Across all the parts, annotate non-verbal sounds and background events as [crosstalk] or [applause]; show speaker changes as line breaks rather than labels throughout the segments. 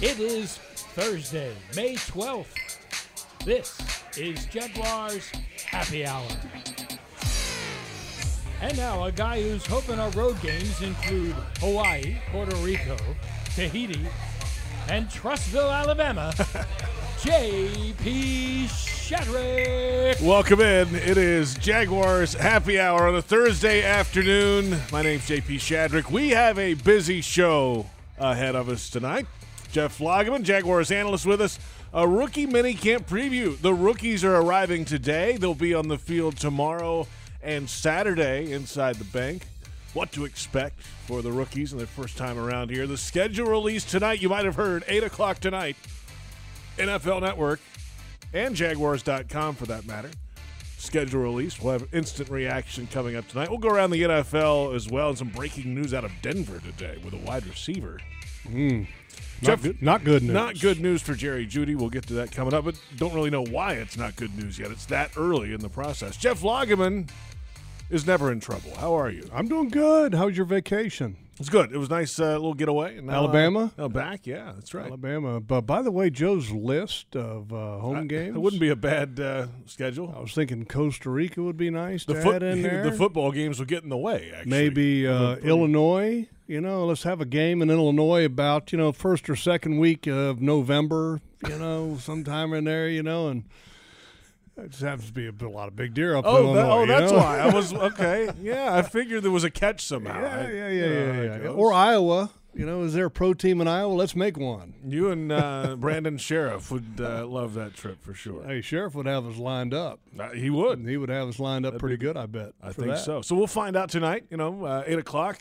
It is Thursday, May 12th. This is Jaguars Happy Hour. And now, a guy who's hoping our road games include Hawaii, Puerto Rico, Tahiti, and Trussville, Alabama, [laughs] J.P. Shadrick.
Welcome in. It is Jaguars Happy Hour on a Thursday afternoon. My name's JP Shadrick. We have a busy show ahead of us tonight. Jeff Lageman, Jaguars analyst, with us. A rookie mini camp preview. The rookies are arriving today. They'll be on the field tomorrow and Saturday inside the bank. What to expect for the rookies in their first time around here. The schedule released tonight. You might have heard 8 o'clock tonight. NFL Network and Jaguars.com for that matter. Schedule release. We'll have instant reaction coming up tonight. We'll go around the NFL as well and some breaking news out of Denver today with a wide receiver. Hmm.
Not good, not good news.
Not good news for Jerry Jeudy. We'll get to that coming up, but don't really know why it's not good news yet. It's that early in the process. Jeff Lageman is never in trouble. How are you?
I'm doing good. How was your vacation?
It's good. It was nice uh, little getaway. And now,
Alabama?
Uh, now back. Yeah, that's right.
Alabama. But by the way, Joe's list of uh, home games.
It wouldn't be a bad uh, schedule.
I was thinking Costa Rica would be nice
The,
to
foot,
add in [laughs] there.
the football games will get in the way. Actually,
Maybe uh, Illinois. You know, let's have a game in Illinois about you know first or second week of November. You know, [laughs] sometime in there. You know, and it just happens to be a, a lot of big deer up in
Oh,
Illinois.
that, oh, that's
know?
why I was [laughs] okay. Yeah, I figured there was a catch somehow.
Yeah, yeah, yeah, yeah,
it
yeah. Or Iowa. You know, is there a pro team in Iowa? Let's make one.
you and uh, [laughs] Brandon Sheriff would uh, love that trip for sure.
Hey, sheriff would have us lined up.
Uh, he would.
He would have us lined up pretty good, I bet.
I think
that.
so. So we'll find out tonight. You know, uh, eight o'clock.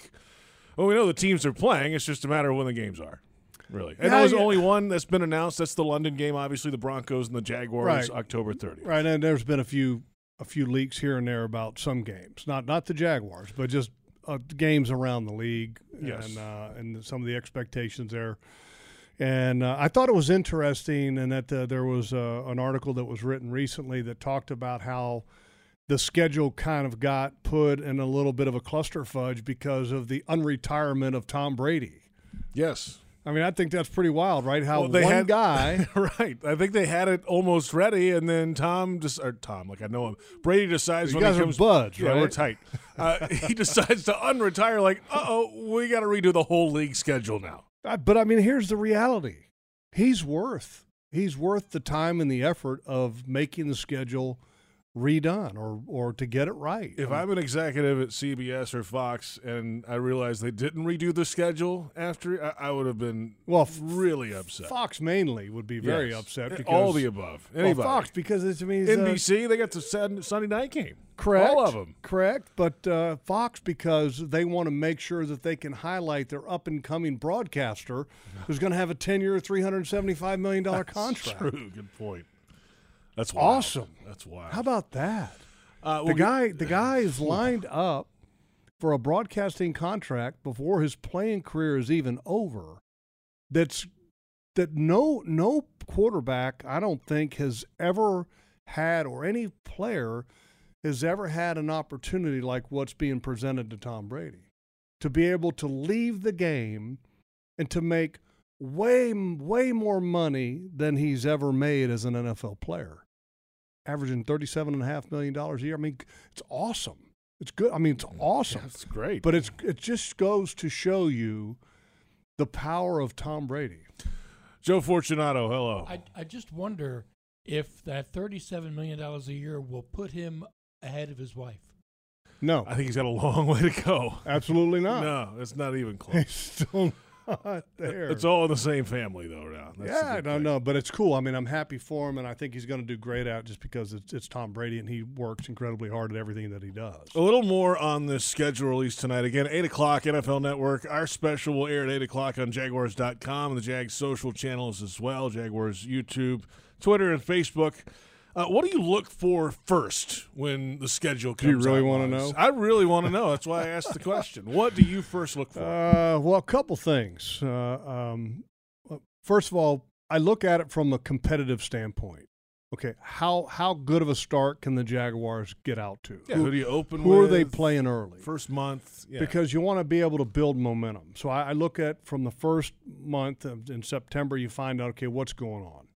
Well, we know the teams are playing. It's just a matter of when the games are. Really, and
Yeah,
there's
yeah.
only one that's been announced. That's the London game. Obviously, the Broncos and the Jaguars,
Right.
October 30th.
Right, and there's been a few a few leaks here and there about some games, not not the Jaguars, but just uh, games around the league
Yes.
and uh, and some of the expectations there. And uh, I thought it was interesting, and that uh, there was uh, an article that was written recently that talked about how the schedule kind of got put in a little bit of a cluster fudge because of the unretirement of Tom Brady.
Yes.
I mean, I think that's pretty wild, right? How
Well, they
one
had- [laughs]
guy
right. I think they had it almost ready, and then Tom just or Tom, like I know him. Brady decides
You
when
guys
he
are
comes.
buds,
yeah, we're tight. Uh, [laughs] he decides to unretire. Like, uh oh, we got to redo the whole league schedule now.
But I mean, here's the reality: he's worth he's worth the time and the effort of making the schedule redone or or to get it right.
If I'm an executive at CBS or Fox and I realized they didn't redo the schedule after, I, I would have been
well,
really upset.
Fox mainly would be very
Yes.
upset because
all the above.
well,
Anybody.
Fox because it's, I mean, it's, uh,
NBC, they got the Sun- Sunday night game.
correct,
All of them.
correct. But uh, Fox because they want to make sure that they can highlight their up and coming broadcaster who's going to have a ten year, three hundred seventy five million dollar [laughs] contract.
True. Good point. That's wild.
Awesome.
That's wild.
How about that?
uh,
the guy the guy is lined up for a broadcasting contract before his playing career is even over that's that no no quarterback I don't think has ever had or any player has ever had an opportunity like what's being presented to Tom Brady to be able to leave the game and to make way way more money than he's ever made as an NFL player averaging thirty-seven and a half million dollars a year. I mean, it's awesome. It's good. I mean, it's mm. awesome.
That's great.
But it's it just goes to show you the power of Tom Brady.
Joe Fortunato, hello.
I, I just wonder if that $37 million a year will put him ahead of his wife.
No,
I think he's got a long [laughs] way to go.
absolutely not.
No, it's not even [laughs]
He's
close.
Not [laughs] there.
It's all in the same family, though. Now, That's
yeah, no,
thing.
no, but it's cool. I mean, I'm happy for him, and I think he's going to do great out just because it's, it's Tom Brady, and he works incredibly hard at everything that he does.
A little more on the schedule release tonight. Again, 8 o'clock, NFL Network. Our special will air at 8 o'clock on Jaguars.com and the Jags social channels as well Jaguars YouTube, Twitter, and Facebook. Uh, what do you look for first when the schedule comes
you really wanna know?
I really want to know. That's why I asked the question. What do you first look for?
Uh, well, a couple things. Uh, um, first of all, I look at it from a competitive standpoint. Okay, how how good of a start can the Jaguars get out to?
Yeah, who, do you open
who
with?
are they playing early?
First month. Yeah.
Because you want to be able to build momentum. So I, I look at from the first month of, in September, you find out okay what's going on.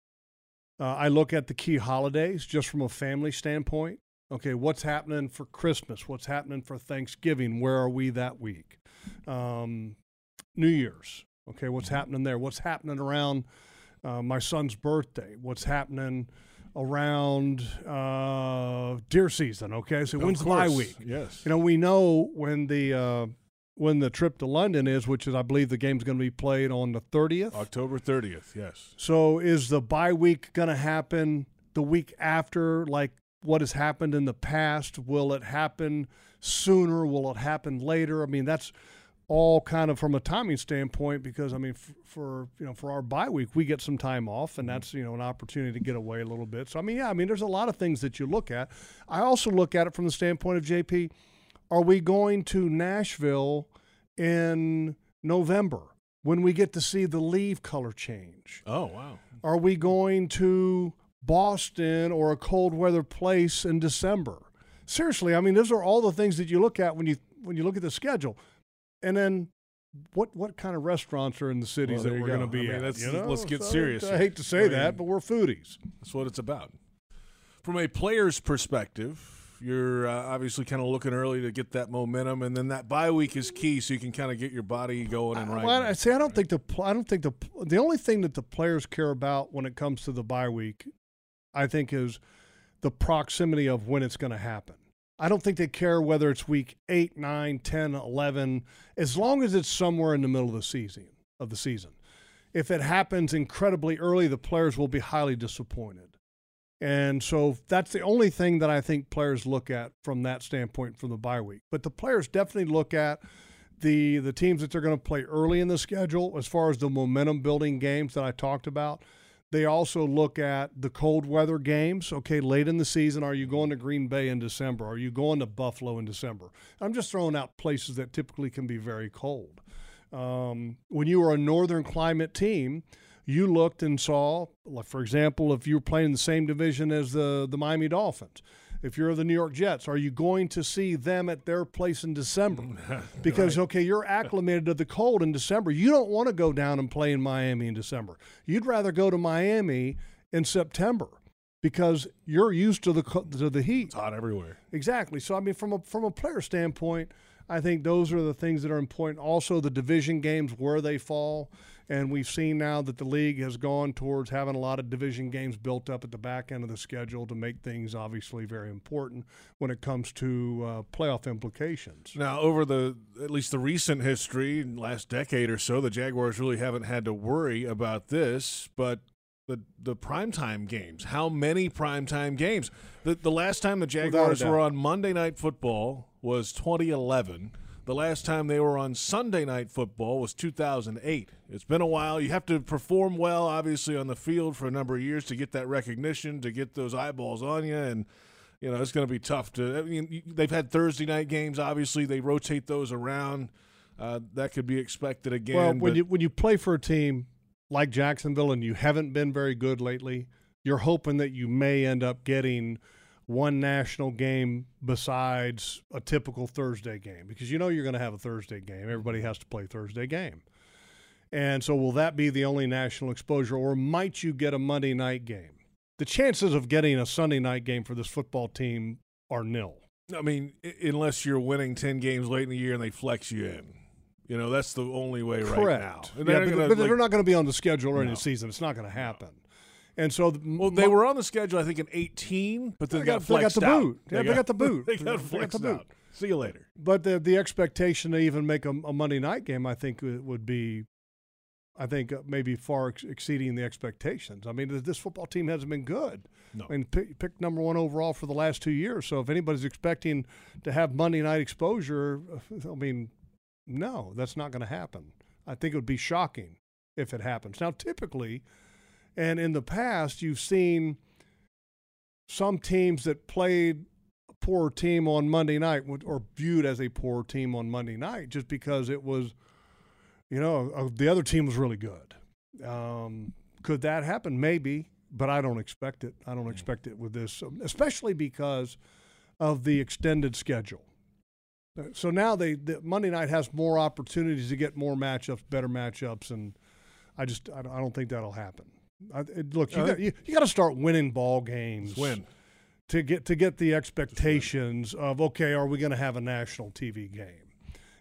Uh, I look at the key holidays just from a family standpoint. Okay, what's happening for Christmas? What's happening for Thanksgiving? Where are we that week? Um, New Year's. Okay, what's happening there? What's happening around uh, my son's birthday? What's happening around uh, deer season? Okay, so
Of
when's the bye week?
Yes.
You know, we know when the uh, when the trip to London is, which is I believe the game's going to be played on the thirtieth.
October 30th. Yes.
So is the bye week going to happen the week after, like what has happened in the past? Will it happen sooner? Will it happen later? I mean, that's all kind of from a timing standpoint because I mean, f- for you know, for our bye week, we get some time off, and mm-hmm. that's you know an opportunity to get away a little bit. So I mean, yeah, I mean, there's a lot of things that you look at. I also look at it from the standpoint of JP. Are we going to Nashville in November when we get to see the leaf color change?
Oh, wow.
Are we going to Boston or a cold weather place in December? Seriously, I mean, those are all the things that you look at when you when you look at the schedule, and then what what kind of restaurants are in the cities
Well,
that we're going to be
I mean,
at?
that's-
you know?
let's get
So,
serious
I hate to say
I
that, but we're foodies.
That's what it's about. From a player's perspective, you're uh, obviously kind of looking early to get that momentum, and then that bye week is key, so you can kind of get your body going and right.
Well, I say I don't think the I don't think the the only thing that the players care about when it comes to the bye week, I think, is the proximity of when it's going to happen. I don't think they care whether it's week 8, 9, 10, 11, as long as it's somewhere in the middle of the season of the season. If it happens incredibly early, the players will be highly disappointed. And so that's the only thing that I think players look at from that standpoint from the bye week. But the players definitely look at the the teams that they're going to play early in the schedule as far as the momentum building games that I talked about. They also look at the cold weather games. Okay, late in the season, are you going to Green Bay in December? Are you going to Buffalo in December? I'm just throwing out places that typically can be very cold. Um, when you are a northern climate team, you looked and saw, like, for example, if you were playing in the same division as the, the Miami Dolphins, if you're the New York Jets, are you going to see them at their place in December? [laughs] Because, okay, you're acclimated to the cold in December. You don't want to go down and play in Miami in December. You'd rather go to Miami in September because you're used to the to the heat.
It's hot everywhere.
Exactly. So I mean, from a from a player standpoint, I think those are the things that are important. Also, the division games where they fall, and we've seen now that the league has gone towards having a lot of division games built up at the back end of the schedule to make things obviously very important when it comes to uh, playoff implications.
Now, over the at least the recent history, last decade or so, the Jaguars really haven't had to worry about this. But the the primetime games, how many primetime games? The the last time the Jaguars were on Monday Night Football was 2011. The last time they were on Sunday Night Football was 2008. It's been a while. You have to perform well, obviously, on the field for a number of years to get that recognition, to get those eyeballs on you, and you know it's going to be tough to. I mean, they've had Thursday night games. Obviously, they rotate those around. Uh, that could be expected again.
well, when you when you play for a team like Jacksonville and you haven't been very good lately, you're hoping that you may end up getting one national game besides a typical Thursday game because you know you're going to have a Thursday game. Everybody has to play Thursday game. And so will that be the only national exposure or might you get a Monday night game? The chances of getting a Sunday night game for this football team are nil.
I mean, unless you're winning ten games late in the year and they flex you in, you know that's the only way right
Correct.
now.
Yeah,
they're
but,
gonna,
but
like-
they're not going to be on the schedule in
No.
the season. It's not going to happen. And so, the,
Well, they were on the schedule, I think, in 18, but then
They
got,
got- they got
flexed
the
out.
boot. Yeah, they got the boot. [laughs]
they
They
got
got- they got
flexed
the boot.
out. See you later.
But the the expectation to even make a, a Monday night game, I think, uh, would be, I think, uh, maybe far ex- exceeding the expectations. I mean, this football team hasn't been good.
No.
I mean, pick, picked number one overall for the last two years. So if anybody's expecting to have Monday night exposure, uh, I mean, no, that's not going to happen. I think it would be shocking if it happens. Now, typically, and in the past, you've seen some teams that played a poor team on Monday night or viewed as a poor team on Monday night just because it was, you know, uh, the other team was really good. Um, could that happen? Maybe. but I don't expect it. I don't expect it with this, um, especially because of the extended schedule. Uh, So now they the Monday night has more opportunities to get more matchups, better matchups, and I just I don't think that'll happen. I, look, you
Uh,
got you, you got to start winning ball games
win.
to get to get the expectations of okay, are we going to have a national TV game?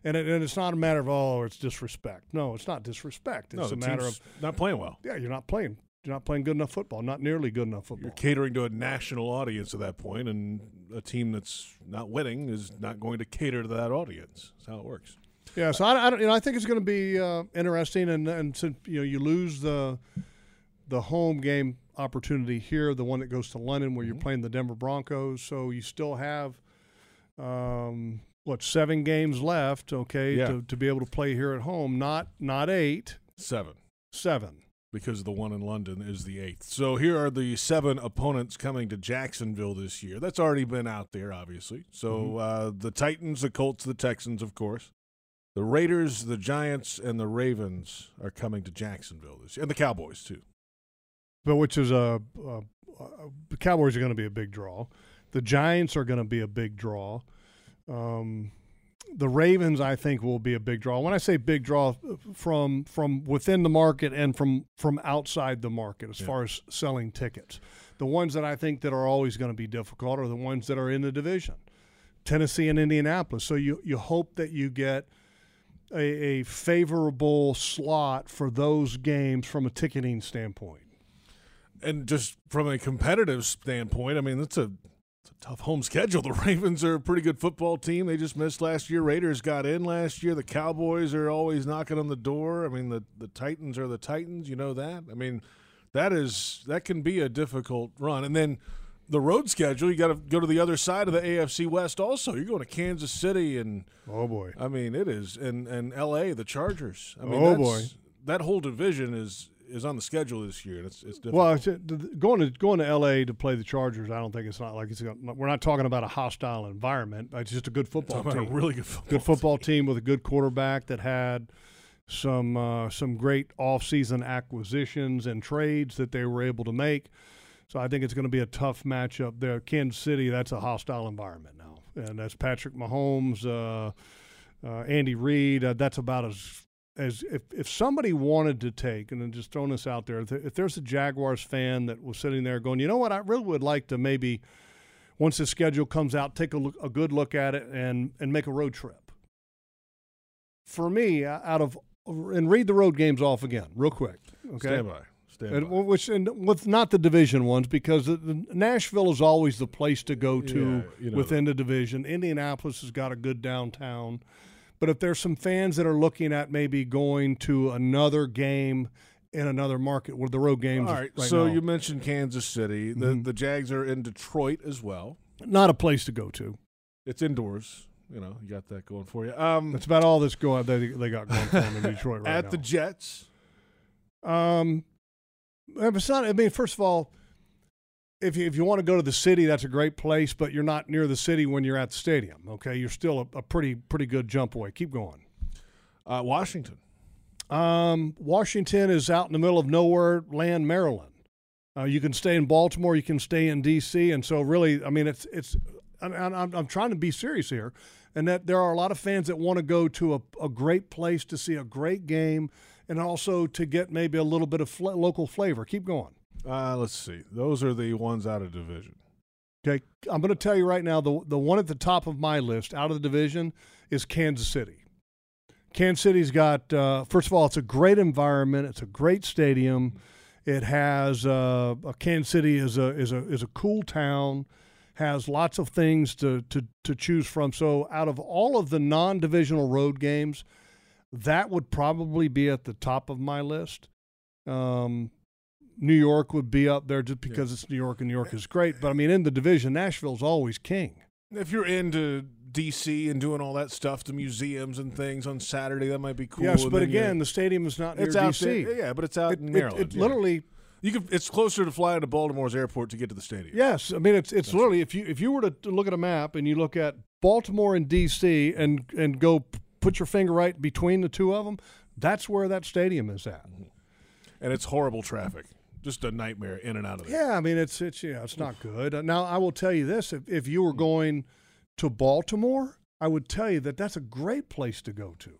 And, it, and it's not a matter of oh, it's disrespect. No, it's not disrespect. It's
No,
a matter of
not playing well.
yeah, you're not playing. You're not playing good enough football. Not nearly good enough football.
You're catering to a national audience at that point, and a team that's not winning is not going to cater to that audience. That's how it works.
Yeah, so I, I don't. You know, I think it's going to be uh, interesting, and and since you know you lose the the home game opportunity here, the one that goes to London where you're
Mm-hmm.
playing the Denver Broncos, so you still have um, what seven games left, okay,
Yeah.
to, to be able to play here at home. Not not eight,
Seven.
seven.
because the one in London is the eighth. So here are the seven opponents coming to Jacksonville this year. That's already been out there, obviously. So
Mm-hmm.
uh, the Titans, the Colts, the Texans, of course. The Raiders, the Giants, and the Ravens are coming to Jacksonville this year, and the Cowboys too.
But which is a, a, a the Cowboys are going to be a big draw. The Giants are going to be a big draw. Um, the Ravens, I think, will be a big draw. When I say big draw, from from within the market and from from outside the market, as
Yeah.
far as selling tickets, the ones that I think that are always going to be difficult are the ones that are in the division, Tennessee and Indianapolis. So you you hope that you get a, a favorable slot for those games from a ticketing standpoint.
And just from a competitive standpoint, I mean, that's a, it's a tough home schedule. [laughs] The Ravens are a pretty good football team. They just missed last year. Raiders got in last year. The Cowboys are always knocking on the door. I mean, the, the Titans are the Titans. You know that. I mean, that is that can be a difficult run. And then the road schedule, you got to go to the other side of the AFC West. Also, you're going to Kansas City and
Oh boy.
I mean, it is, and and L.A. the Chargers. I mean,
Oh,
that's- that whole division is is on the schedule this year. and It's it's difficult.
Well, it's, th- th- going to going to L.A. to play the Chargers, I don't think it's not like it's. gonna- We're not talking about a hostile environment. It's just a good football team.
a really good football.
good football team with a good quarterback that had some uh, some great offseason acquisitions and trades that they were able to make. So I think it's going to be a tough matchup there. Kansas City, that's a hostile environment now, and that's Patrick Mahomes, uh, uh, Andy Reid. Uh, that's about as as if if somebody wanted to take, and then just throwing this out there, if, there's a Jaguars fan that was sitting there going, you know what, I really would like to maybe once the schedule comes out, take a look, a good look at it, and and make a road trip. For me, out of and read the road games off again, real quick. Okay.
Stand by. Stand
And,
by.
which and with not the division ones because the, the, Nashville is always the place to go to
Yeah, you know
within the division. Indianapolis has got a good downtown, but if there's some fans that are looking at maybe going to another game in another market where the road games,
All right.
right
so
now,
you mentioned Kansas City. The
Mhm.
the Jags are in Detroit as well.
not a place to go to.
It's indoors. You know, you got that going for you. Um,
That's about all that's going they, they got going for them in Detroit right now. [laughs]
at
now.
the Jets.
Um, it's not. I mean, first of all, if you, if you want to go to the city, that's a great place. But you're not near the city when you're at the stadium. Okay, you're still a, a pretty pretty good jump away. Keep going.
Uh, Washington.
Um, Washington is out in the middle of nowhere land, Maryland. Uh, you can stay in Baltimore, you can stay in D.C., and so really, I mean, it's it's. I'm, I'm, I'm trying to be serious here, and that there are a lot of fans that want to go to a, a great place to see a great game, and also to get maybe a little bit of fl- local flavor. Keep going.
Uh, let's see. Those are the ones out of division.
Okay, I'm going to tell you right now the the one at the top of my list out of the division is Kansas City. Kansas City's got uh, first of all, it's a great environment. It's a great stadium. It has uh, uh, Kansas City is a is a is a cool town. Has lots of things to to to choose from. So out of all of the non-divisional road games, that would probably be at the top of my list. Um, New York would be up there just because it's New York and New York is great. But I mean, in the division, Nashville's always king.
If you're into DC and doing all that stuff, the museums and things on Saturday, that might be cool.
yes, but again, the stadium is not near
it's out
DC.
there. Yeah, but it's out
It,
in Maryland.
it
yeah.
literally,
you could. It's closer to fly to Baltimore's airport to get to the stadium.
yes. I mean, it's it's literally if you if you were to, to look at a map and you look at Baltimore and DC and and go put your finger right between the two of them, that's where that stadium is at. Mm-hmm.
and it's horrible traffic. Just a nightmare in and out of there.
Yeah, I mean it's it's yeah, it's not good. Uh, Now I will tell you this: if if you were going to Baltimore, I would tell you that that's a great place to go to.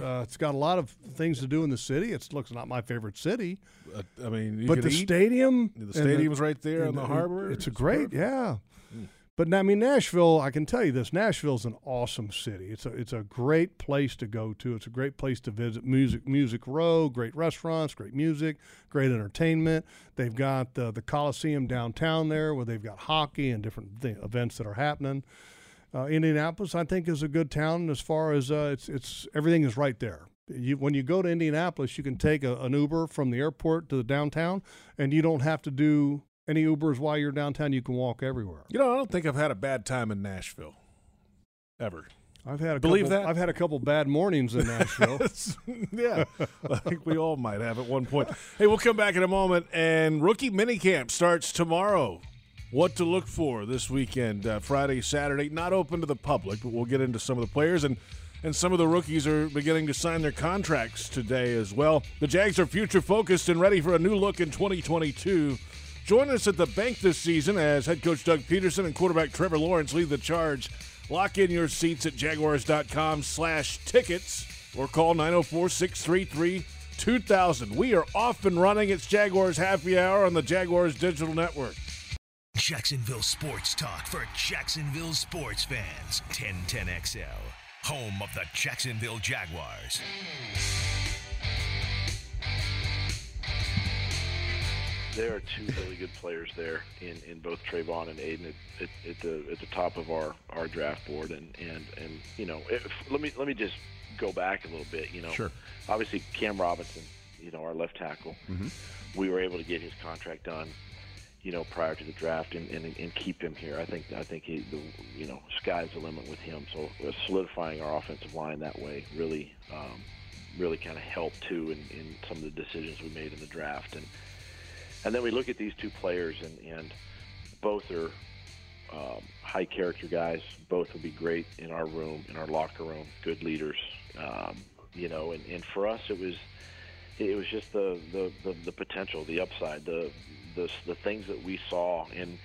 Uh, it's got a lot of things to do in the city. It looks not my favorite city,
Uh, I mean, you
but the
eat.
stadium,
The stadium's right there
in
on the harbor.
It's a great,
perfect.
Yeah. But I mean, Nashville. I can tell you this: Nashville's an awesome city. It's a it's a great place to go to. It's a great place to visit. Music Music Row, great restaurants, great music, great entertainment. They've got the the Coliseum downtown there, where they've got hockey and different th- events that are happening. Uh, Indianapolis, I think, is a good town as far as uh, it's it's everything is right there. You, when you go to Indianapolis, you can take a, an Uber from the airport to the downtown, and you don't have to do any Ubers while you're downtown. You can walk everywhere.
You know, I don't think I've had a bad time in Nashville. Ever.
I've had a
Believe
couple,
that?
I've had a couple bad mornings in Nashville. [laughs]
yeah, I think we all might have at one point. Hey, we'll come back in a moment, and rookie minicamp starts tomorrow. What to look for this weekend, uh, Friday, Saturday, not open to the public, but we'll get into some of the players and and some of the rookies are beginning to sign their contracts today as well. The Jags are future focused and ready for a new look in 2022. Join us at the bank this season as head coach Doug Pederson and quarterback Trevor Lawrence lead the charge. Lock in your seats at jaguars.com slash tickets or call 904-633-2000. We are off and running. It's Jaguars Happy Hour on the Jaguars Digital Network.
Jacksonville Sports Talk for Jacksonville sports fans. 1010XL, home of the Jacksonville Jaguars.
There are two really good players there in, in both Travon and Aidan at, at, at the at the top of our, our draft board. And, and, and you know if, let me let me just go back a little bit you know.
Sure.
obviously Cam Robinson you know our left tackle.
Mm-hmm.
we were able to get his contract done you know prior to the draft and, and, and keep him here. I think I think he, the you know sky's the limit with him. So uh, solidifying our offensive line that way really um, really kind of helped too in, in some of the decisions we made in the draft. And and then we look at these two players, and, and both are um, high character guys. Both will be great in our room, in our locker room. Good leaders, um, you know. And, and for us, it was it was just the, the, the, the potential, the upside, the, the the things that we saw. And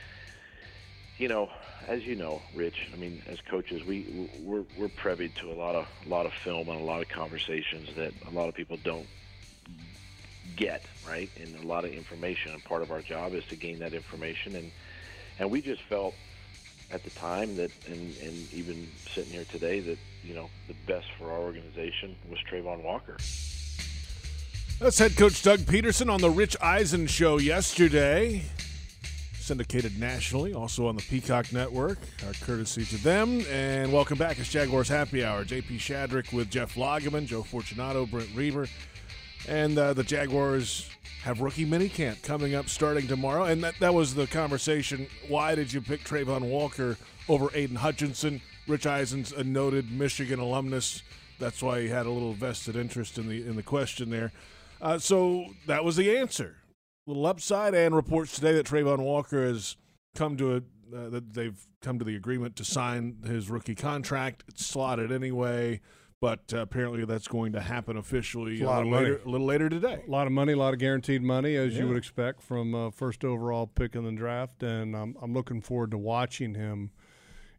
you know, as you know, Rich, I mean, as coaches, we we're we're privy to a lot of a lot of film and a lot of conversations that a lot of people don't get right and a lot of information and part of our job is to gain that information and and we just felt at the time that and and even sitting here today that you know the best for our organization was Travon Walker
That's head coach Doug Pederson on the Rich Eisen show yesterday. Syndicated nationally, also on the Peacock Network. Our courtesy to them. And welcome back. It's Jaguars Happy Hour. JP Shadrick with Jeff Lageman, Joe Fortunato, Brent Reaver. And uh, the Jaguars have rookie minicamp coming up starting tomorrow. And that, that was the conversation. Why did you pick Travon Walker over Aidan Hutchinson? Rich Eisen's a noted Michigan alumnus. That's why he had a little vested interest in the in the question there. Uh, so that was the answer. Little upside and reports today that Travon Walker has come to a uh, that they've come to the agreement to sign his rookie contract. It's slotted anyway, but uh, apparently that's going to happen officially
a lot
little later, a little later today.
a lot of money, a lot of guaranteed money, as
Yeah.
you would expect from uh, first overall pick in the draft, and I'm I'm looking forward to watching him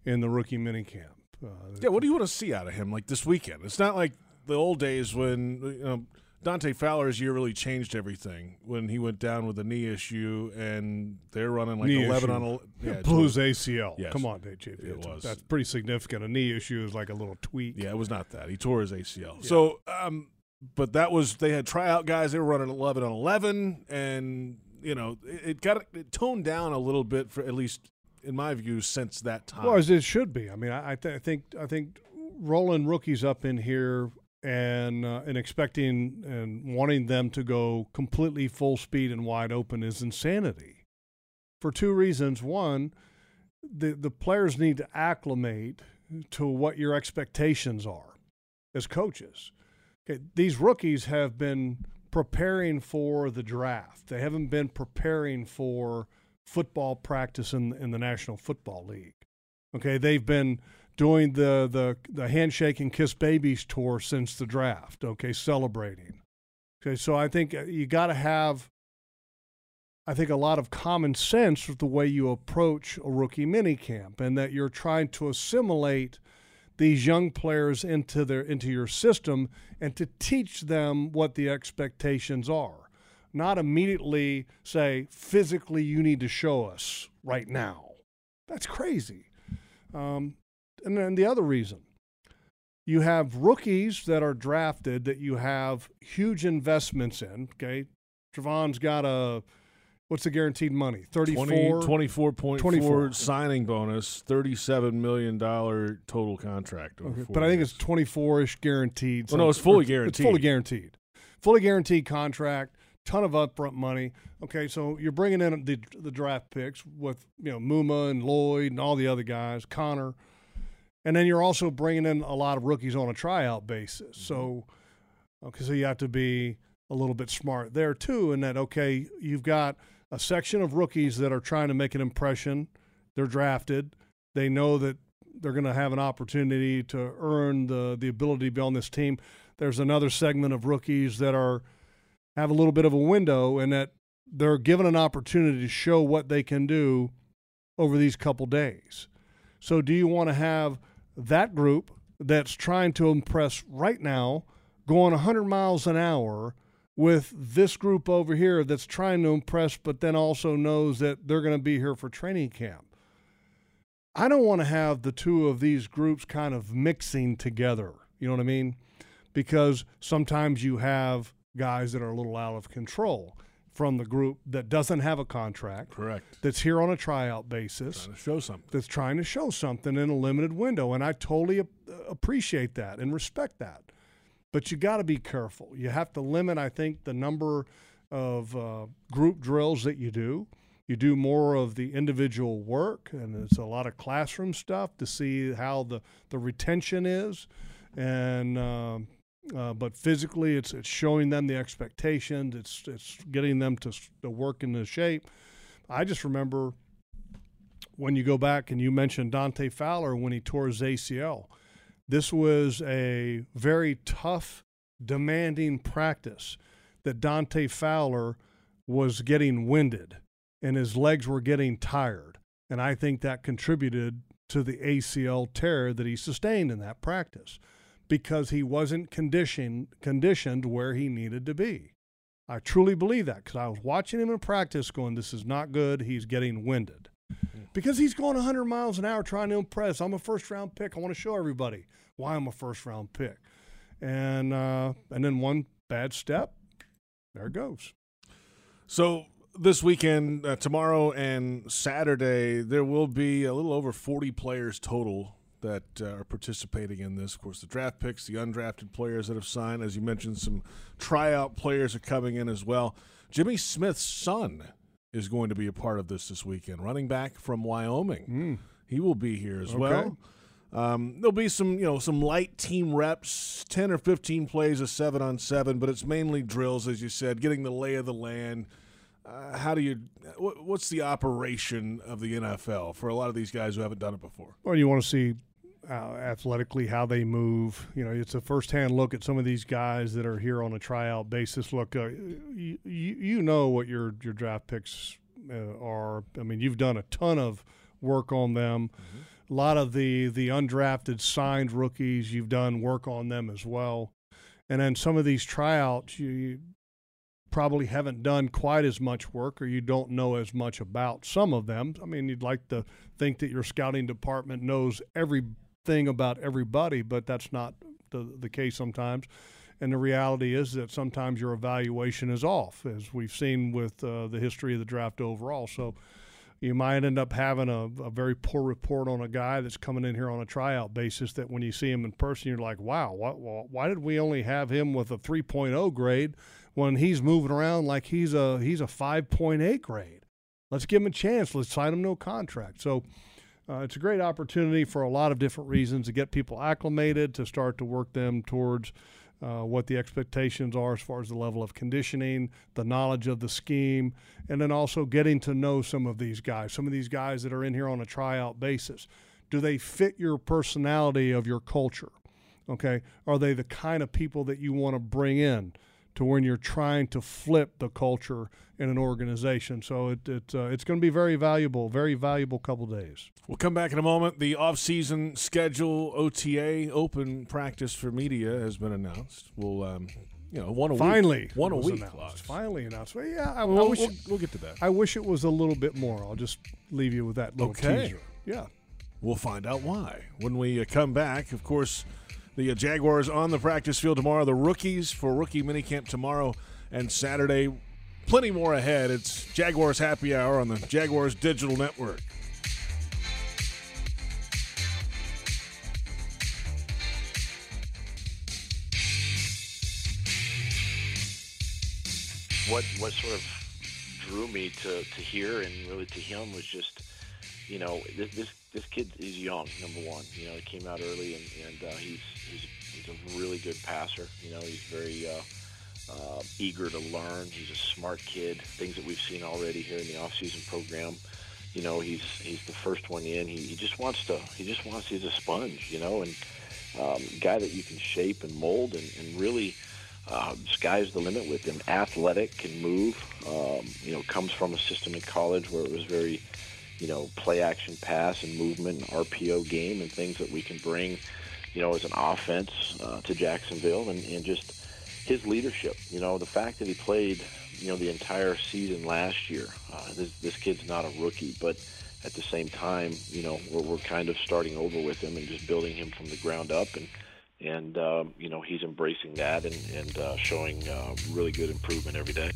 in the rookie minicamp. Uh,
Yeah, what do you want to see out of him like this weekend? It's not like the old days when you know Dante Fowler's year really changed everything when he went down with a knee issue and they're running like
Knee
eleven
issue.
on [laughs] a yeah,
his ACL.
Yes.
Come on, JP.
It
That's-
was.
That's pretty significant. A knee issue is like a little tweak.
Yeah, it was not that. He tore his ACL. So, um, but that was they had tryout guys. They were running eleven on eleven, and you know it, it got it toned down a little bit for at least in my view since that time.
Well, as it should be. I mean, I, I, th- I think I think rolling rookies up in here and uh, and expecting and wanting them to go completely full speed and wide open is insanity. For two reasons. One, the the players need to acclimate to what your expectations are as coaches. Okay, these rookies have been preparing for the draft. They haven't been preparing for football practice in in the National Football League. Okay, they've been doing the the the handshake and kiss babies tour since the draft. Okay, celebrating. Okay, so I think uh, you got to have I think, a lot of common sense with the way you approach a rookie minicamp and that you're trying to assimilate these young players into their into your system and to teach them what the expectations are. Not immediately say, physically, you need to show us right now. That's crazy. Um, and then the other reason you have rookies that are drafted that you have huge investments in. Okay. Travon's got a, what's the guaranteed money? 34?
24.4
24.
signing bonus, $37 million total contract.
Okay, but I think it's 24 ish guaranteed.
Well, no, it's fully guaranteed.
It's fully guaranteed. Fully guaranteed contract, ton of upfront money. Okay, so you're bringing in the, the draft picks with, you know, Muma and Lloyd and all the other guys, Conner. And then you're also bringing in a lot of rookies on a tryout basis. Mm-hmm. So, okay, so you have to be a little bit smart there too. In that, okay, you've got a section of rookies that are trying to make an impression. They're drafted. They know that they're going to have an opportunity to earn the the ability to be on this team. There's another segment of rookies that are have a little bit of a window and that they're given an opportunity to show what they can do over these couple days. So do you want to have that group that's trying to impress right now going 100 miles an hour with this group over here that's trying to impress but then also knows that they're going to be here for training camp? I don't want to have the two of these groups kind of mixing together. You know what I mean? Because sometimes you have guys that are a little out of control from the group that doesn't have a contract,
correct.
that's here on a tryout basis,
Trying to show something.
that's trying to show something in a limited window. And I totally ap- appreciate that and respect that. But you got to be careful. You have to limit, I think, the number of uh, group drills that you do. You do more of the individual work, and it's a lot of classroom stuff to see how the, the retention is. And um uh, but physically, it's it's showing them the expectations. It's it's getting them to, to work in the shape. I just remember when you go back and you mentioned Dante Fowler when he tore his ACL. This was a very tough, demanding practice that Dante Fowler was getting winded and his legs were getting tired. And I think that contributed to the ACL tear that he sustained in that practice because he wasn't conditioned conditioned where he needed to be. I truly believe that because I was watching him in practice going, this is not good. He's getting winded because he's going 100 miles an hour trying to impress. I'm a first round pick. I want to show everybody why I'm a first round pick. And, uh, and then one bad step, there it goes.
So this weekend, uh, tomorrow and Saturday, there will be a little over 40 players total that uh, are participating in this. Of course, the draft picks, the undrafted players that have signed. As you mentioned, some tryout players are coming in as well. Jimmy Smith's son is going to be a part of this this weekend, running back from Wyoming. He will be here as
Okay.
well. Um, there'll be some, you know, some light team reps, ten or fifteen plays of seven on seven, but it's mainly drills, as you said, getting the lay of the land. Uh, how do you? What, what's the operation of the NFL for a lot of these guys who haven't done it before?
Well, you want to see uh, athletically how they move. You know, it's a first-hand look at some of these guys that are here on a tryout basis. Look, uh, you, you know what your your draft picks uh, are. I mean, you've done a ton of work on them. A lot of the the undrafted signed rookies, you've done work on them as well. And then some of these tryouts, you, you probably haven't done quite as much work or you don't know as much about some of them. I mean, you'd like to think that your scouting department knows everything about everybody, but that's not the, the case sometimes. And the reality is that sometimes your evaluation is off, as we've seen with uh, the history of the draft overall. So you might end up having a, a very poor report on a guy that's coming in here on a tryout basis that when you see him in person, you're like, wow, why, why did we only have him with a 3.0 grade when he's moving around like he's a, he's a 5.8 grade? Let's give him a chance. Let's sign him to a contract. So uh, it's a great opportunity for a lot of different reasons to get people acclimated, to start to work them towards uh, what the expectations are as far as the level of conditioning, the knowledge of the scheme, and then also getting to know some of these guys. Some of these guys that are in here on a tryout basis. Do they fit your personality of your culture? Okay. Are they the kind of people that you want to bring in to when you're trying to flip the culture in an organization. So it, it uh, it's going to be very valuable, very valuable couple days.
We'll come back in a moment. The off-season schedule, OTA, open practice for media has been announced. We'll, um, you know, one a
Finally,
week. One a week.
announced. Finally announced. Well, yeah, I, wish
we'll, we'll get to that.
I wish it was a little bit more. I'll just leave you with that little
Okay.
teaser. Yeah.
We'll find out why when we uh, come back. Of course, the uh, Jaguars on the practice field tomorrow. The rookies for rookie minicamp tomorrow and Saturday. Plenty more ahead. It's Jaguars Happy Hour on the Jaguars Digital Network.
what what sort of drew me to, to hear and really to him was just you know this this, this kid is young number one you know he came out early and, and uh, he's he's he's a really good passer you know he's very uh, uh, eager to learn he's a smart kid things that we've seen already here in the off-season program you know he's he's the first one in he, he just wants to he just wants he's a sponge you know and um, guy that you can shape and mold and, and really uh, sky's the limit with him. Athletic, can move. Um, you know, comes from a system in college where it was very, you know, play action pass and movement and RPO game and things that we can bring, you know, as an offense uh, to Jacksonville and, and just his leadership. You know, the fact that he played, you know, the entire season last year. Uh, this, this kid's not a rookie, but at the same time, you know, we're, we're kind of starting over with him and just building him from the ground up and and um, you know he's embracing that and, and uh, showing uh, really good improvement every day.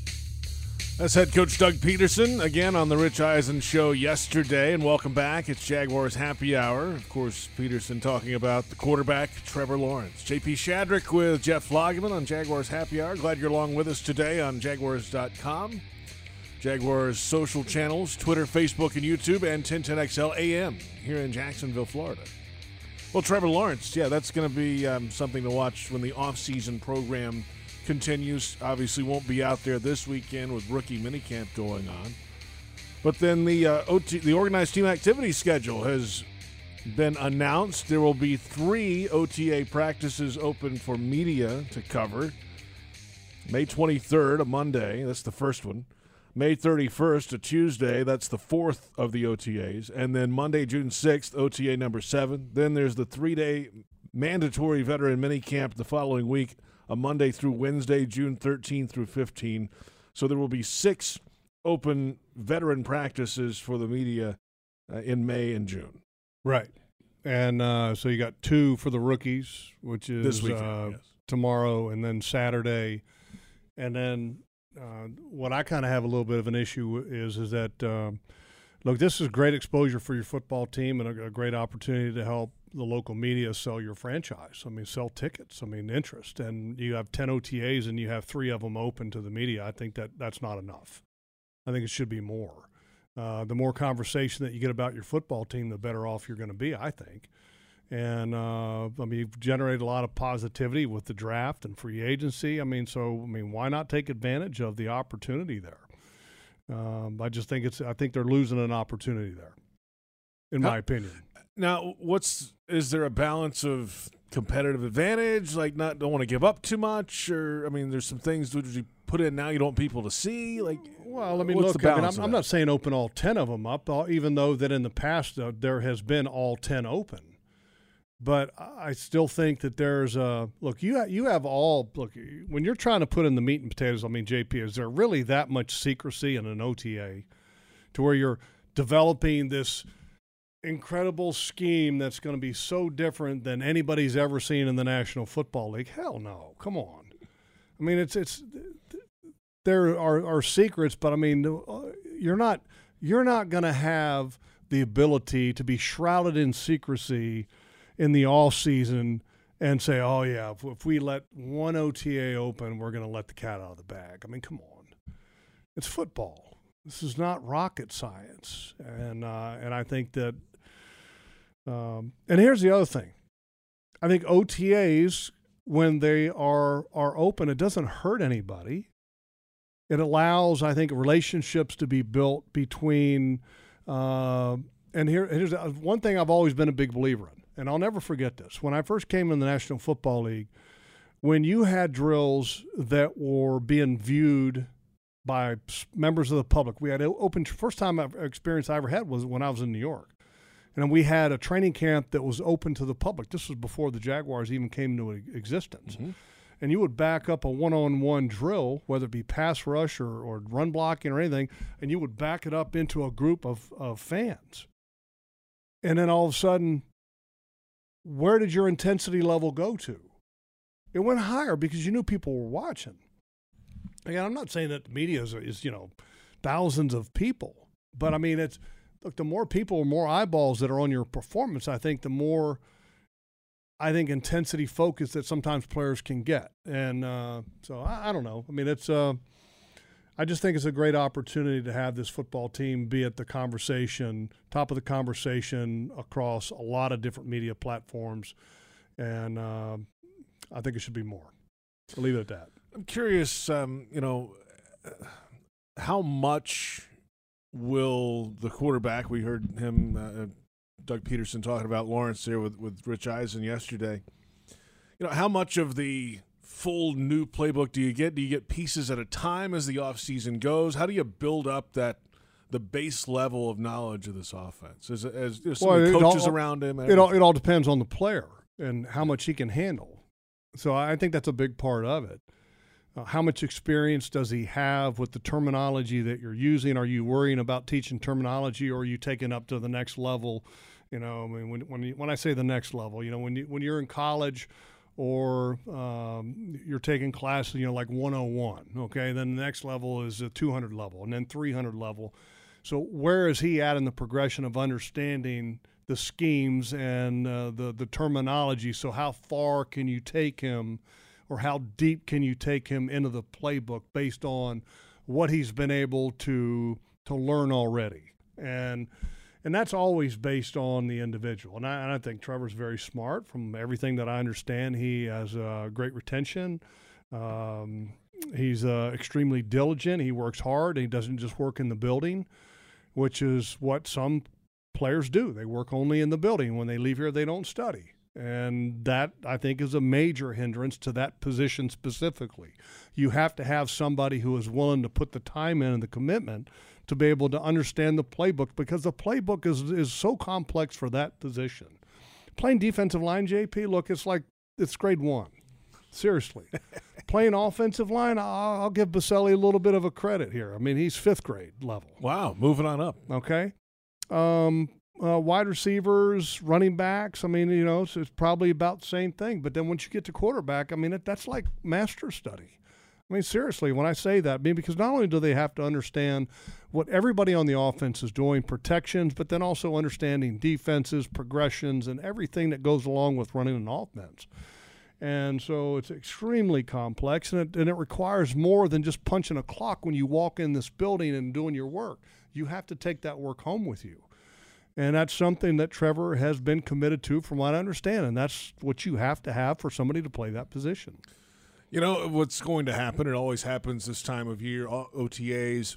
That's head coach Doug Pederson again on the Rich Eisen show yesterday, and welcome back. It's Jaguars Happy Hour. Of course, Pederson talking about the quarterback Trevor Lawrence. JP Shadrick with Jeff Lageman on Jaguars Happy Hour. Glad you're along with us today on Jaguars.com. Jaguars social channels, Twitter, Facebook, and YouTube, and 1010XL AM here in Jacksonville, Florida. Well, Trevor Lawrence, yeah, that's going to be um, something to watch when the offseason program continues. Obviously, won't be out there this weekend with rookie minicamp going on. But then the uh, OT, the organized team activity schedule has been announced. There will be three OTA practices open for media to cover. May 23rd, a Monday. That's the first one. May 31st, a Tuesday. That's the fourth of the OTAs. And then Monday, June 6th, OTA number seven. Then there's the three day mandatory veteran mini camp the following week, a Monday through Wednesday, June 13 through 15. So there will be six open veteran practices for the media uh, in May and June.
Right. And uh, so you got two for the rookies, which is
This weekend,
uh,
yes.
tomorrow and then Saturday. And then uh, what I kind of have a little bit of an issue is is that um, look, this is great exposure for your football team and a, a great opportunity to help the local media sell your franchise. I mean, sell tickets. I mean, interest. And you have ten OTAs and you have three of them open to the media. I think that that's not enough. I think it should be more. Uh, the more conversation that you get about your football team, the better off you're going to be. I think. And uh, I mean, you've generated a lot of positivity with the draft and free agency. I mean, so I mean, why not take advantage of the opportunity there? Um, I just think it's. I think they're losing an opportunity there, in my opinion.
Now, what's is there a balance of competitive advantage? Like, not don't want to give up too much, or I mean, there's some things that you put in now you don't want people to see. Like,
Well, I mean, look, I mean, I'm, I'm not saying open all 10 of them up, even though that in the past uh, there has been all 10 open. But I still think that there's a look. You ha- you have all look when you're trying to put in the meat and potatoes. I mean, JP, is there really that much secrecy in an OTA to where you're developing this incredible scheme that's going to be so different than anybody's ever seen in the National Football League? Hell no! Come on. I mean, it's it's there are, are secrets, but I mean, uh, you're not you're not going to have the ability to be shrouded in secrecy in the off season and say, "Oh yeah, if, if we let one OTA open, we're going to let the cat out of the bag." I mean, come on, it's football. This is not rocket science, and uh, and I think that. Um, and here's the other thing. I think OTAs when they are are open, it doesn't hurt anybody. It allows, I think, relationships to be built between. Uh, and here, here's uh, one thing I've always been a big believer in, and I'll never forget this. When I first came in the National Football League, when you had drills that were being viewed by members of the public, we had open. First time I've- experience I ever had was when I was in New York, and we had a training camp that was open to the public. This was before the Jaguars even came into existence. Mm-hmm. And you would back up a one-on-one drill, whether it be pass rush or, or run blocking or anything, and you would back it up into a group of, of fans. And then all of a sudden, where did your intensity level go to? It went higher because you knew people were watching. Again, I'm not saying that the media is, is you know thousands of people, but I mean it's look the more people, more eyeballs that are on your performance. I think the more I think intensity focus that sometimes players can get, and uh, so I, I don't know. I mean it's uh, I just think it's a great opportunity to have this football team be at the conversation, top of the conversation across a lot of different media platforms, and uh, I think it should be more. I'll leave it at that.
I'm curious, um, you know, uh, how much will the quarterback? We heard him, uh, Doug Pederson, talking about Lawrence here with with Rich Eisen yesterday. You know, how much of the full new playbook do you get? Do you get pieces at a time as the offseason goes? How do you build up that the base level of knowledge of this offense? As as there's
Well, it all-
coaches around him,
It all, it all depends on the player and how much he can handle. So I think that's a big part of it. Uh, how much experience does he have with the terminology that you're using? Are you worrying about teaching terminology, or are you taking up to the next level? You know, I mean, when when you, when I say the next level, you know, when you when you're in college or um, you're taking classes, you know, like 101. Okay, then the next level is a 200 level, and then 300 level. So where is he at in the progression of understanding the schemes and uh, the the terminology? So how far can you take him, or how deep can you take him into the playbook based on what he's been able to to learn already? And and that's always based on the individual. And I, and I think Trevor's very smart. From everything that I understand, he has uh, great retention. Um, he's uh, extremely diligent. He works hard. He doesn't just work in the building, which is what some players do. They work only in the building. When they leave here, they don't study. And that, I think, is a major hindrance to that position specifically. You have to have somebody who is willing to put the time in and the commitment to be able to understand the playbook because the playbook is, is so complex for that position. Playing defensive line, JP, look, it's like it's grade one. Seriously. [laughs] Playing offensive line, I'll, I'll give Boselli a little bit of a credit here. I mean, he's fifth grade level.
wow, moving on up.
Okay. Um, uh, wide receivers, running backs. I mean, you know, it's, probably about the same thing. But then once you get to quarterback, I mean, it, that's like master study. I mean, seriously, when I say that, I mean, because not only do they have to understand what everybody on the offense is doing, protections, but then also understanding defenses, progressions, and everything that goes along with running an offense. And so it's extremely complex, and it, and it requires more than just punching a clock when you walk in this building and doing your work. You have to take that work home with you. And that's something that Trevor has been committed to, from what I understand. And that's what you have to have for somebody to play that position.
You know what's going to happen? It always happens this time of year. OTAs.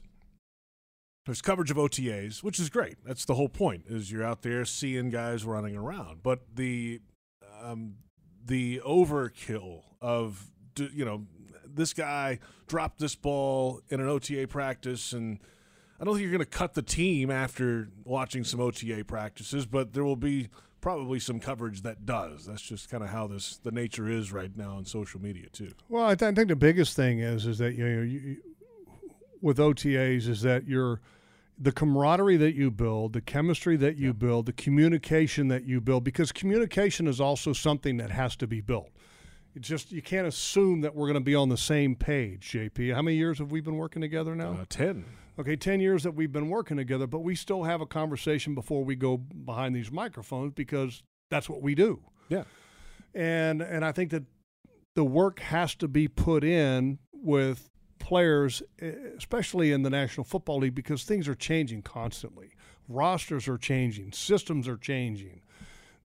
There's coverage of OTAs, which is great. That's the whole point. Is you're out there seeing guys running around. But the um, the overkill of you know this guy dropped this ball in an OTA practice, and I don't think you're going to cut the team after watching some OTA practices, but there will be probably some coverage that does. That's just kind of how this the nature is right now on social media too.
Well, I, th- I think the biggest thing is is that you know you, you- with OTAs is that you're the camaraderie that you build, the chemistry that you build, the communication that you build, because communication is also something that has to be built. It's just you can't assume that we're going to be on the same page, JP. How many years have we been working together now?
Uh, Ten.
Okay, 10 years that we've been working together, but we still have a conversation before we go behind these microphones because that's what we do.
Yeah.
And and I think that the work has to be put in with players, especially in the National Football League, because things are changing constantly. Rosters are changing, systems are changing.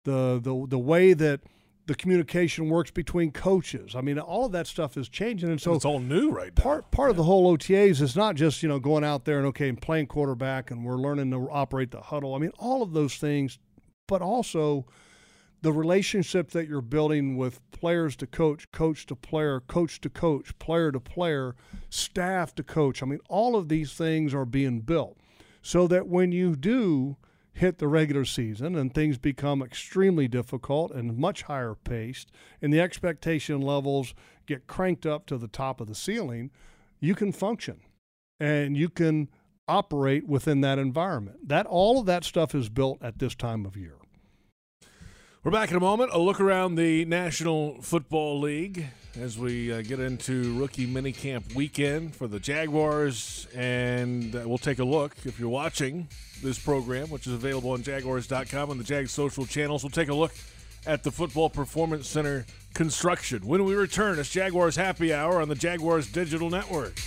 The the the way that the communication works between coaches. I mean, all of that stuff is changing, and so
it's all new right now.
part part of the whole OTAs is not just you know going out there and okay and playing quarterback and we're learning to operate the huddle. I mean all of those things, but also the relationship that you're building with players to coach, coach to player, coach to coach, player to player, staff to coach. I mean, all of these things are being built so that when you do hit the regular season and things become extremely difficult and much higher paced and the expectation levels get cranked up to the top of the ceiling, you can function and you can operate within that environment. That all of that stuff is built at this time of year.
We're back in a moment. A look around the National Football League as we uh, get into rookie minicamp weekend for the Jaguars. And uh, we'll take a look. If you're watching this program, which is available on Jaguars.com and the Jag social channels, we'll take a look at the Football Performance Center construction. When we return, it's Jaguars Happy Hour on the Jaguars Digital Network.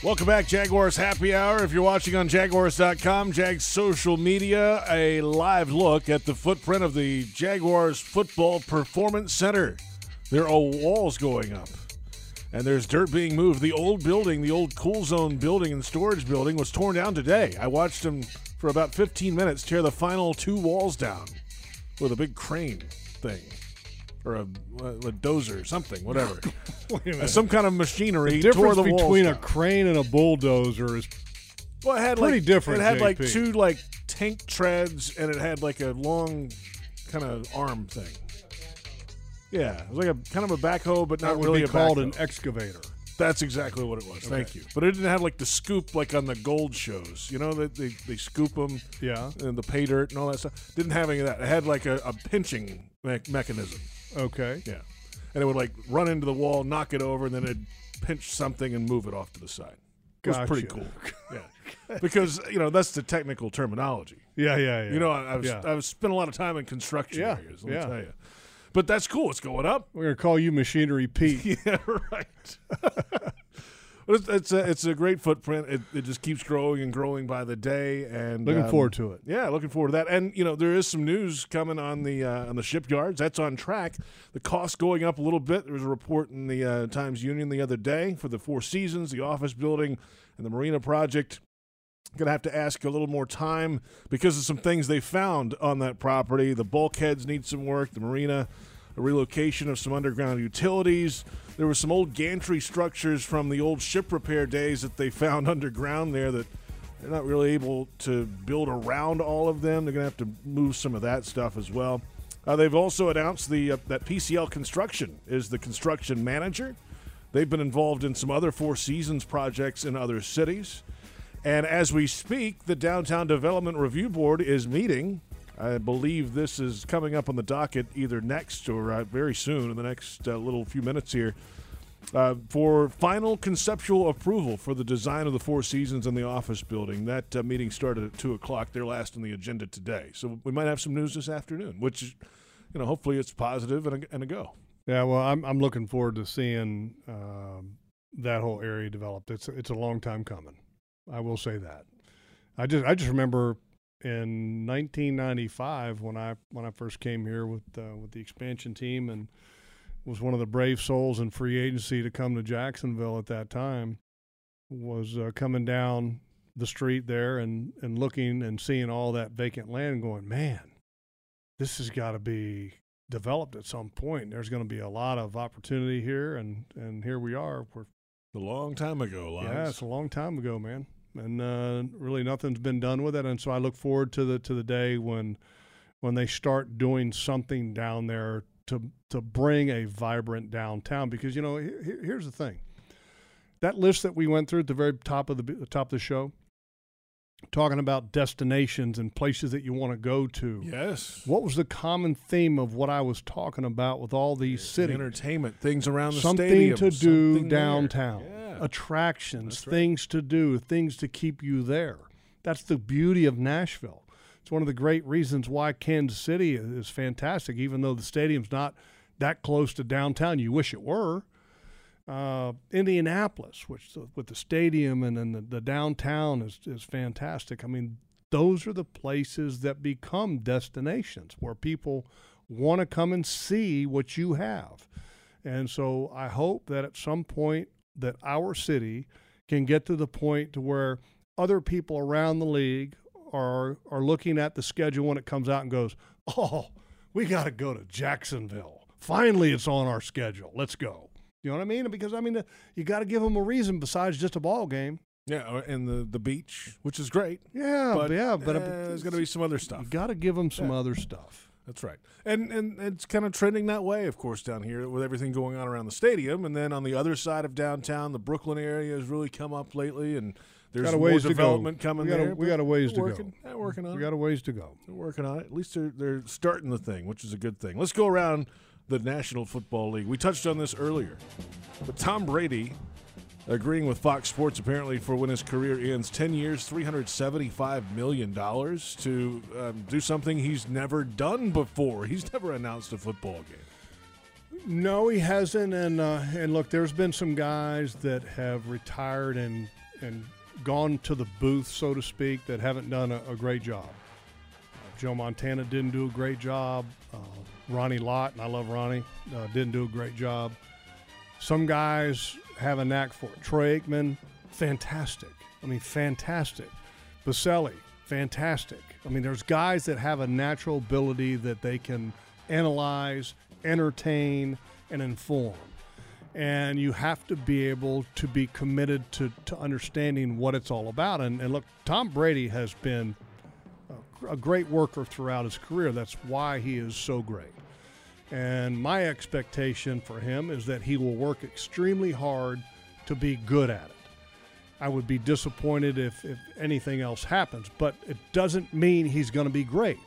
Welcome back, Jaguars Happy Hour. If you're watching on Jaguars.com, Jags social media, a live look at the footprint of the Jaguars Football Performance Center. There are walls going up, and there's dirt being moved. The old building, the old Cool Zone building and storage building, was torn down today. I watched them for about 15 minutes tear the final two walls down with a big crane thing or a, a dozer, something, whatever. [laughs] Some kind of machinery
the difference
the
between a
down.
crane and a bulldozer is
Well, it had
Pretty
like,
different,
It had like two like tank treads, and it had like a long kind of arm thing. Yeah, it was like a kind of a backhoe, but
that
not
would
really
be called
backhoe.
an excavator.
That's exactly what it was. Thank you. But it didn't have like the scoop like on the gold shows. You know that they, they scoop them
Yeah.
and the pay dirt and all that stuff. Didn't have any of that. It had like a, a pinching me- mechanism.
Okay.
Yeah, and it would like run into the wall, knock it over, and then it'd pinch something and move it off to the side. It was pretty cool. [laughs] Yeah, because you know that's the technical terminology.
Yeah, yeah, yeah.
You know, I, I've
yeah.
I've spent a lot of time in construction
Yeah,
areas. Let
yeah.
me tell you. But that's cool. It's going up.
We're gonna call you Machinery Pete. [laughs]
Yeah, right. [laughs] but it's it's a, it's a great footprint. It, it just keeps growing and growing by the day. And
Looking
um,
forward to it.
Yeah, looking forward to that. And you know, there is some news coming on the uh, on the shipyards. That's on track. The cost going up a little bit. There was a report in the uh, Times Union the other day for the Four Seasons, the office building, and the marina project. Gonna have to ask a little more time because of some things they found on that property. The bulkheads need some work. The marina, a relocation of some underground utilities. There were some old gantry structures from the old ship repair days that they found [laughs] underground there that they're not really able to build around all of them. They're going to have to move some of that stuff as well. Uh, they've also announced the uh, that PCL Construction is the construction manager. They've been involved in some other Four Seasons projects in other cities. And as we speak, the Downtown Development Review Board is meeting. I believe this is coming up on the docket either next or uh, very soon in the next uh, little few minutes here uh, for final conceptual approval for the design of the Four Seasons and the office building. That uh, meeting started at two o'clock. They're last on the agenda today, so we might have some news this afternoon. Which, you know, hopefully it's positive and a, and a go.
Yeah, well, I'm I'm looking forward to seeing um, that whole area developed. It's it's a long time coming. I will say that. I just I just remember in 1995 when I when I first came here with uh, with the expansion team and was one of the brave souls in free agency to come to Jacksonville at that time was uh, coming down the street there and and looking and seeing all that vacant land and going, man, this has got to be developed at some point. There's going to be a lot of opportunity here, and and here we are. We're
A long time ago,
yeah, it's a long time ago, man, and uh, really nothing's been done with it. And so I look forward to the to the day when when they start doing something down there to to bring a vibrant downtown. Because you know, here, here- here's the thing: that list that we went through at the very top of the the top of the show, talking about destinations and places that you want to go to.
Yes.
What was the common theme of what I was talking about with all these cities?
Entertainment, things around the stadium.
something
stadium,
to do
something
downtown,
Yeah.
attractions,
right.
things to do, things to keep you there. That's the beauty of Nashville. It's one of the great reasons why Kansas City is fantastic, even though the stadium's not that close to downtown. You wish it were. Uh, Indianapolis, which with the stadium and then the, the downtown is, is fantastic. I mean, those are the places that become destinations where people want to come and see what you have. And so I hope that at some point that our city can get to the point to where other people around the league are are looking at the schedule when it comes out and goes, "Oh, we got to go to Jacksonville. Finally, it's on our schedule. Let's go." You know what I mean? Because I mean, uh, you got to give them a reason besides just a ball game.
Yeah, or- and the the beach, which is great.
Yeah,
But
yeah, but
uh, uh there's going to be some other stuff.
you got to give them some
Yeah.
other stuff.
That's right. And and it's kind of trending that way, of course, down here with everything going on around the stadium. And then on the other side of downtown, the Brooklyn area has really come up lately, and there's
Got a
more
ways go.
development coming
We got a-
there.
we got a ways to go.
working, They're working on
We got a ways to go.
They're working on it. At least they're they're starting the thing, which is a good thing. Let's go around the National Football League. We touched on this earlier, but Tom Brady agreeing with Fox Sports apparently for when his career ends, ten years, three hundred seventy-five million dollars to um, do something he's never done before. He's never announced a football game.
No, he hasn't. And uh, and look, there's been some guys that have retired and and gone to the booth, so to speak, that haven't done a, a great job. Uh, Joe Montana didn't do a great job. Ronnie Lott, and I love Ronnie, uh, didn't do a great job. Some guys have a knack for it. Troy Aikman, fantastic. I mean, fantastic. Boselli, fantastic. I mean, there's guys that have a natural ability that they can analyze, entertain, and inform. And you have to be able to be committed to, to understanding what it's all about. And, and look, Tom Brady has been a, a great worker throughout his career. That's why he is so great. And my expectation for him is that he will work extremely hard to be good at it. I would be disappointed if, if anything else happens, but it doesn't mean he's going to be great.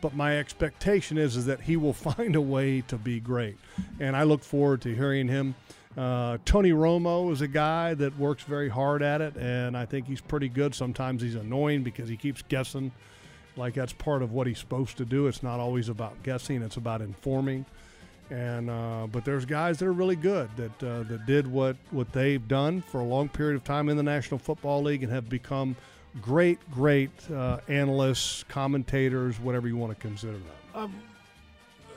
But my expectation is, is that he will [laughs] find a way to be great. And I look forward to hearing him. Uh, Tony Romo is a guy that works very hard at it, and I think he's pretty good. Sometimes he's annoying because he keeps guessing like that's part of what he's supposed to do. It's not always about guessing; it's about informing. And uh, but there's guys that are really good that uh, that did what what they've done for a long period of time in the National Football League and have become great, great uh, analysts, commentators, whatever you want to consider them.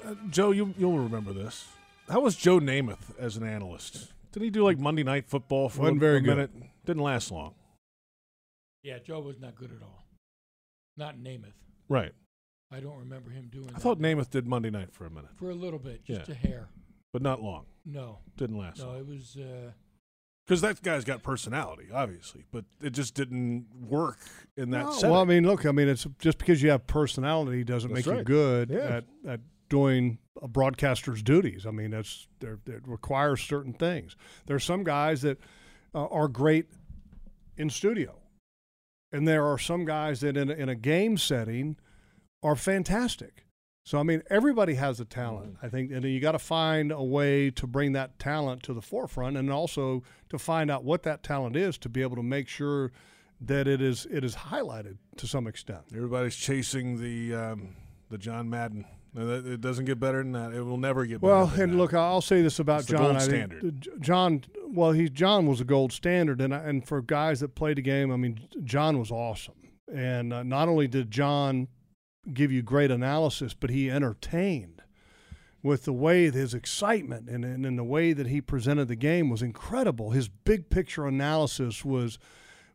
Uh, Joe, you you'll remember this. How was Joe Namath as an analyst? Did he do like Monday Night Football for
Wasn't
a,
very
a
good.
minute? Didn't last long.
Yeah, Joe was not good at all. Not Namath.
Right.
I don't remember him doing
I
that.
thought Namath did Monday Night for a minute,
for a little bit, just
Yeah.
a hair.
but not long.
No,
Didn't last
no,
long.
it was. Uh,
Because that guy's got personality, obviously, but it just didn't work in that
No,
setting.
well, I mean, look, I mean, it's just because you have personality doesn't
That's
make you
right.
good
Yeah.
at, at doing a broadcaster's duties. I mean, that's there it requires certain things. There's some guys that uh, are great in studio, and there are some guys that in a, in a game setting are fantastic. So I mean, everybody has a talent. I think, and you got to find a way to bring that talent to the forefront, and also to find out what that talent is to be able to make sure that it is it is highlighted to some extent.
Everybody's chasing the um, the John Madden. It doesn't get better than that. It will never get better.
Well, and
that.
look, I'll say this about
It's the
John.
gold
I think
standard.
John, well, he John was a gold standard, and I- and for guys that played the game, I mean, John was awesome. And uh, not only did John give you great analysis, but he entertained with the way his excitement and, and, and the way that he presented the game was incredible. His big picture analysis was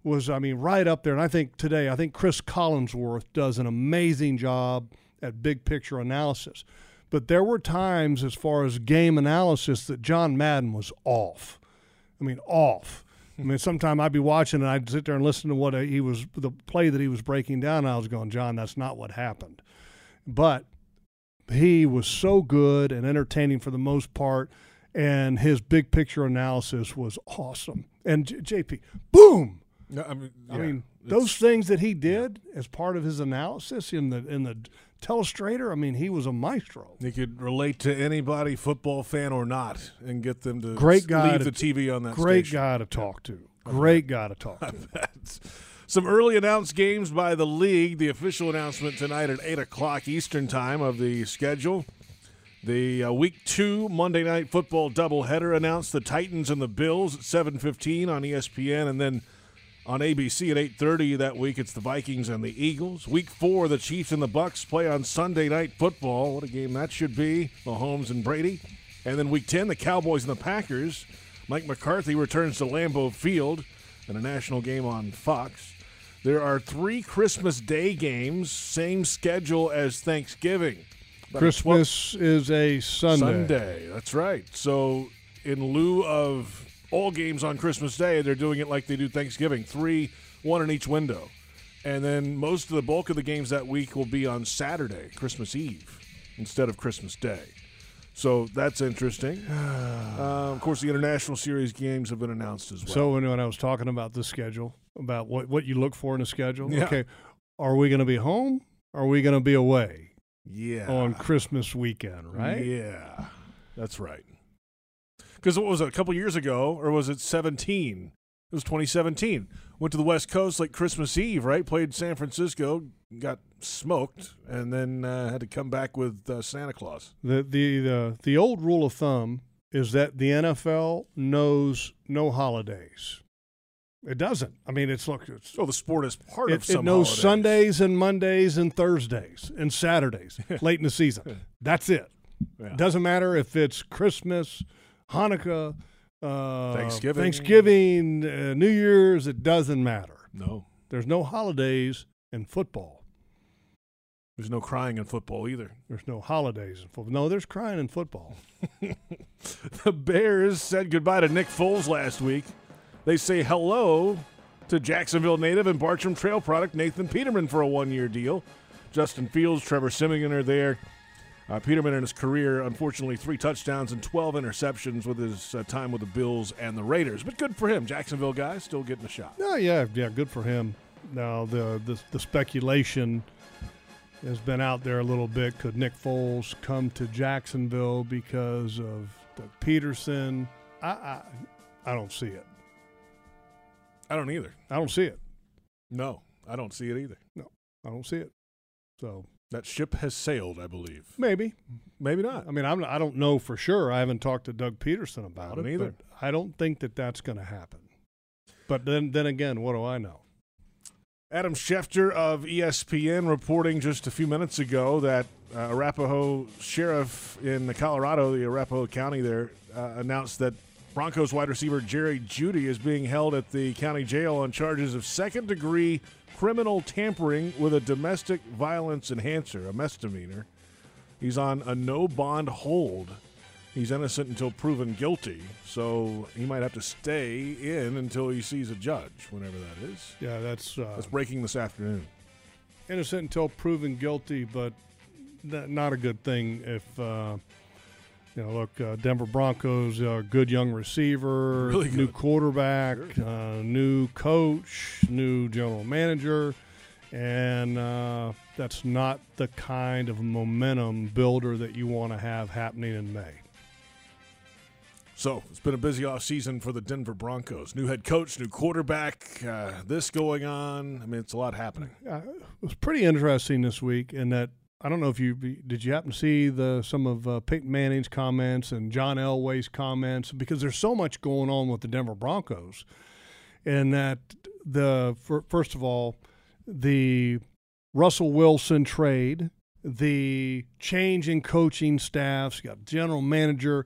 was I mean right up there. And I think today, I think Cris Collinsworth does an amazing job at big picture analysis. But there were times, as far as game analysis, that John Madden was off. I mean, off. I mean, sometime I'd be watching and I'd sit there and listen to what he was, the play that he was breaking down. And I was going, John, that's not what happened. But he was so good and entertaining for the most part, and his big picture analysis was awesome. And J- JP, boom!
No, I mean,
I
yeah,
mean,
it's-
those things that he did as part of his analysis in the in the telestrator. I mean, he was a maestro.
He could relate to anybody, football fan or not, and get them to
Great guy
leave
to-
the TV on that
Great
station.
guy to talk to. [laughs] Great guy to talk [laughs] to.
Some early announced games by the league. The official announcement tonight at 8 o'clock Eastern Time of the schedule. The uh, Week 2 Monday Night Football doubleheader announced the Titans and the Bills at 7.15 on E ESPN, and then on ABC at 8.30 that week, it's the Vikings and the Eagles. Week 4, the Chiefs and the Bucs play on Sunday Night Football. What a game that should be. Mahomes and Brady. And then Week 10, the Cowboys and the Packers. Mike McCarthy returns to Lambeau Field. in a national game on Fox. There are three Christmas Day games, same schedule as Thanksgiving. About a 12
Christmas is a Sunday.
Sunday. That's right. So, in lieu of all games on Christmas Day, they're doing it like they do Thanksgiving three, one in each window. And then most of the bulk of the games that week will be on Saturday, Christmas Eve, instead of Christmas Day. So that's interesting. [sighs] Uh, of course, the international series games have been announced as well.
So when, when I was talking about the schedule, about what, what you look for in a schedule,
Yeah.
okay, are we going to be home? Are we going to be away
yeah,
on Christmas weekend, right?
Yeah, that's right. Because what was it, a couple years ago, or was it 17? It was 2017. Went to the West Coast like Christmas Eve, right? Played San Francisco, got smoked, and then uh, had to come back with uh, Santa Claus.
The, the the the old rule of thumb is that the NFL knows no holidays. It doesn't. I mean, it's look. It's,
So the sport is part of
it,
some
it knows
holidays.
Sundays and Mondays and Thursdays and Saturdays [laughs] late in the season. [laughs] That's it.
Yeah.
Doesn't matter if it's Christmas, Hanukkah, uh,
Thanksgiving.
Thanksgiving, uh, New Year's. It doesn't matter.
No,
There's no holidays in football.
there's no crying in football either.
There's no holidays in football. No, there's crying in football. [laughs]
The Bears said goodbye to Nick Foles last week. They say hello to Jacksonville native and Bartram Trail product Nathan Peterman for a one-year deal. Justin Fields, Trevor Siemian are there. Uh, Peterman in his career, unfortunately, three touchdowns and 12 interceptions with his uh, time with the Bills and the Raiders. But good for him. Jacksonville guy still getting a shot.
No, yeah, yeah, good for him. Now the the, the speculation has been out there a little bit. Could Nick Foles come to Jacksonville because of Pederson? I, I I don't see it.
I don't either.
I don't see it.
No, I don't see it either.
No, I don't see it. So
That ship has sailed, I believe.
maybe.
Maybe not.
I mean, I'm, I don't know for sure. I haven't talked to Doug Pederson about
don't
it.
either.
I don't think that that's going to happen. But then then again, what do I know?
Adam Schefter of ESPN reporting just a few minutes ago that uh, Arapahoe Sheriff in the Colorado, the Arapahoe County there, uh, announced that Broncos wide receiver Jerry Jeudy is being held at the county jail on charges of second degree criminal tampering with a domestic violence enhancer, a misdemeanor. He's on a no bond hold. He's innocent until proven guilty, so he might have to stay in until he sees a judge, whenever that is.
Yeah, that's uh,
That's breaking this afternoon.
innocent until proven guilty, but not a good thing if uh, you know. Look, uh, Denver Broncos are a good young receiver,
Really
new
good.
quarterback, uh, new coach, new general manager, and uh, that's not the kind of momentum builder that you want to have happening in May.
So it's been a busy offseason for the Denver Broncos. New head coach, new quarterback, uh, this going on. I mean, it's a lot happening.
Uh, it was pretty interesting this week in that I don't know if you did you happen to see the some of uh, Peyton Manning's comments and John Elway's comments because there's so much going on with the Denver Broncos, and that the fir- first of all the Russell Wilson trade, the change in coaching staffs, got general manager.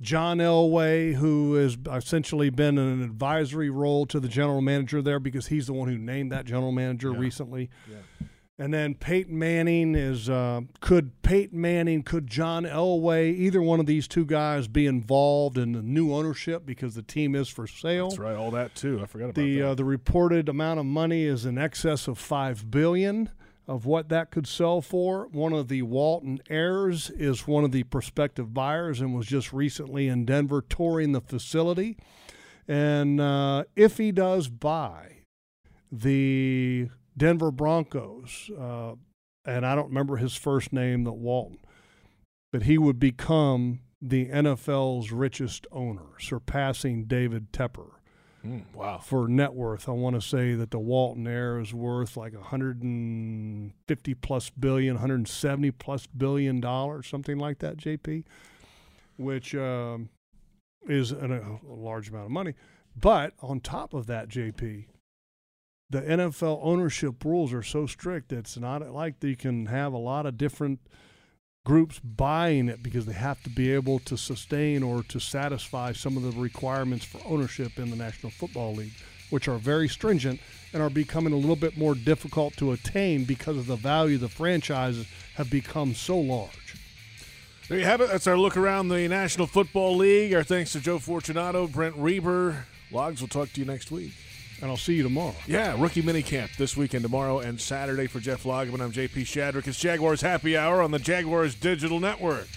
John Elway, who has essentially been in an advisory role to the general manager there because he's the one who named that general manager
Yeah.
recently. And then Peyton Manning is uh, could Peyton Manning, could John Elway, either one of these two guys be involved in the new ownership because the team is for sale?
That's right. All that too. I forgot about
The
that.
uh, the reported amount of money is in excess of five billion of what that could sell for. One of the Walton heirs is one of the prospective buyers and was just recently in Denver touring the facility. And uh, if he does buy the Denver Broncos, uh, and I don't remember his first name, that Walton, but he would become the NFL's richest owner, surpassing David Tepper
Mm, wow.
for net worth. I want to say that the Walton heir is worth like 150 plus billion, 170 plus billion dollars, something like that, JP, which um, is an, a large amount of money. But on top of that, JP, the NFL ownership rules are so strict that it's not like they can have a lot of different groups buying it because they have to be able to sustain or to satisfy some of the requirements for ownership in the National Football League. which are very stringent and are becoming a little bit more difficult to attain because of the value the franchises have become so large.
There you have it. That's our look around the National Football League. Our thanks to Joe Fortunato, Brent Reber. Logs, we'll talk to you next week.
And I'll see you tomorrow.
Yeah, rookie minicamp this weekend, tomorrow and Saturday for Jeff Lageman. I'm JP Shadrick. It's Jaguars Happy Hour on the Jaguars Digital Network.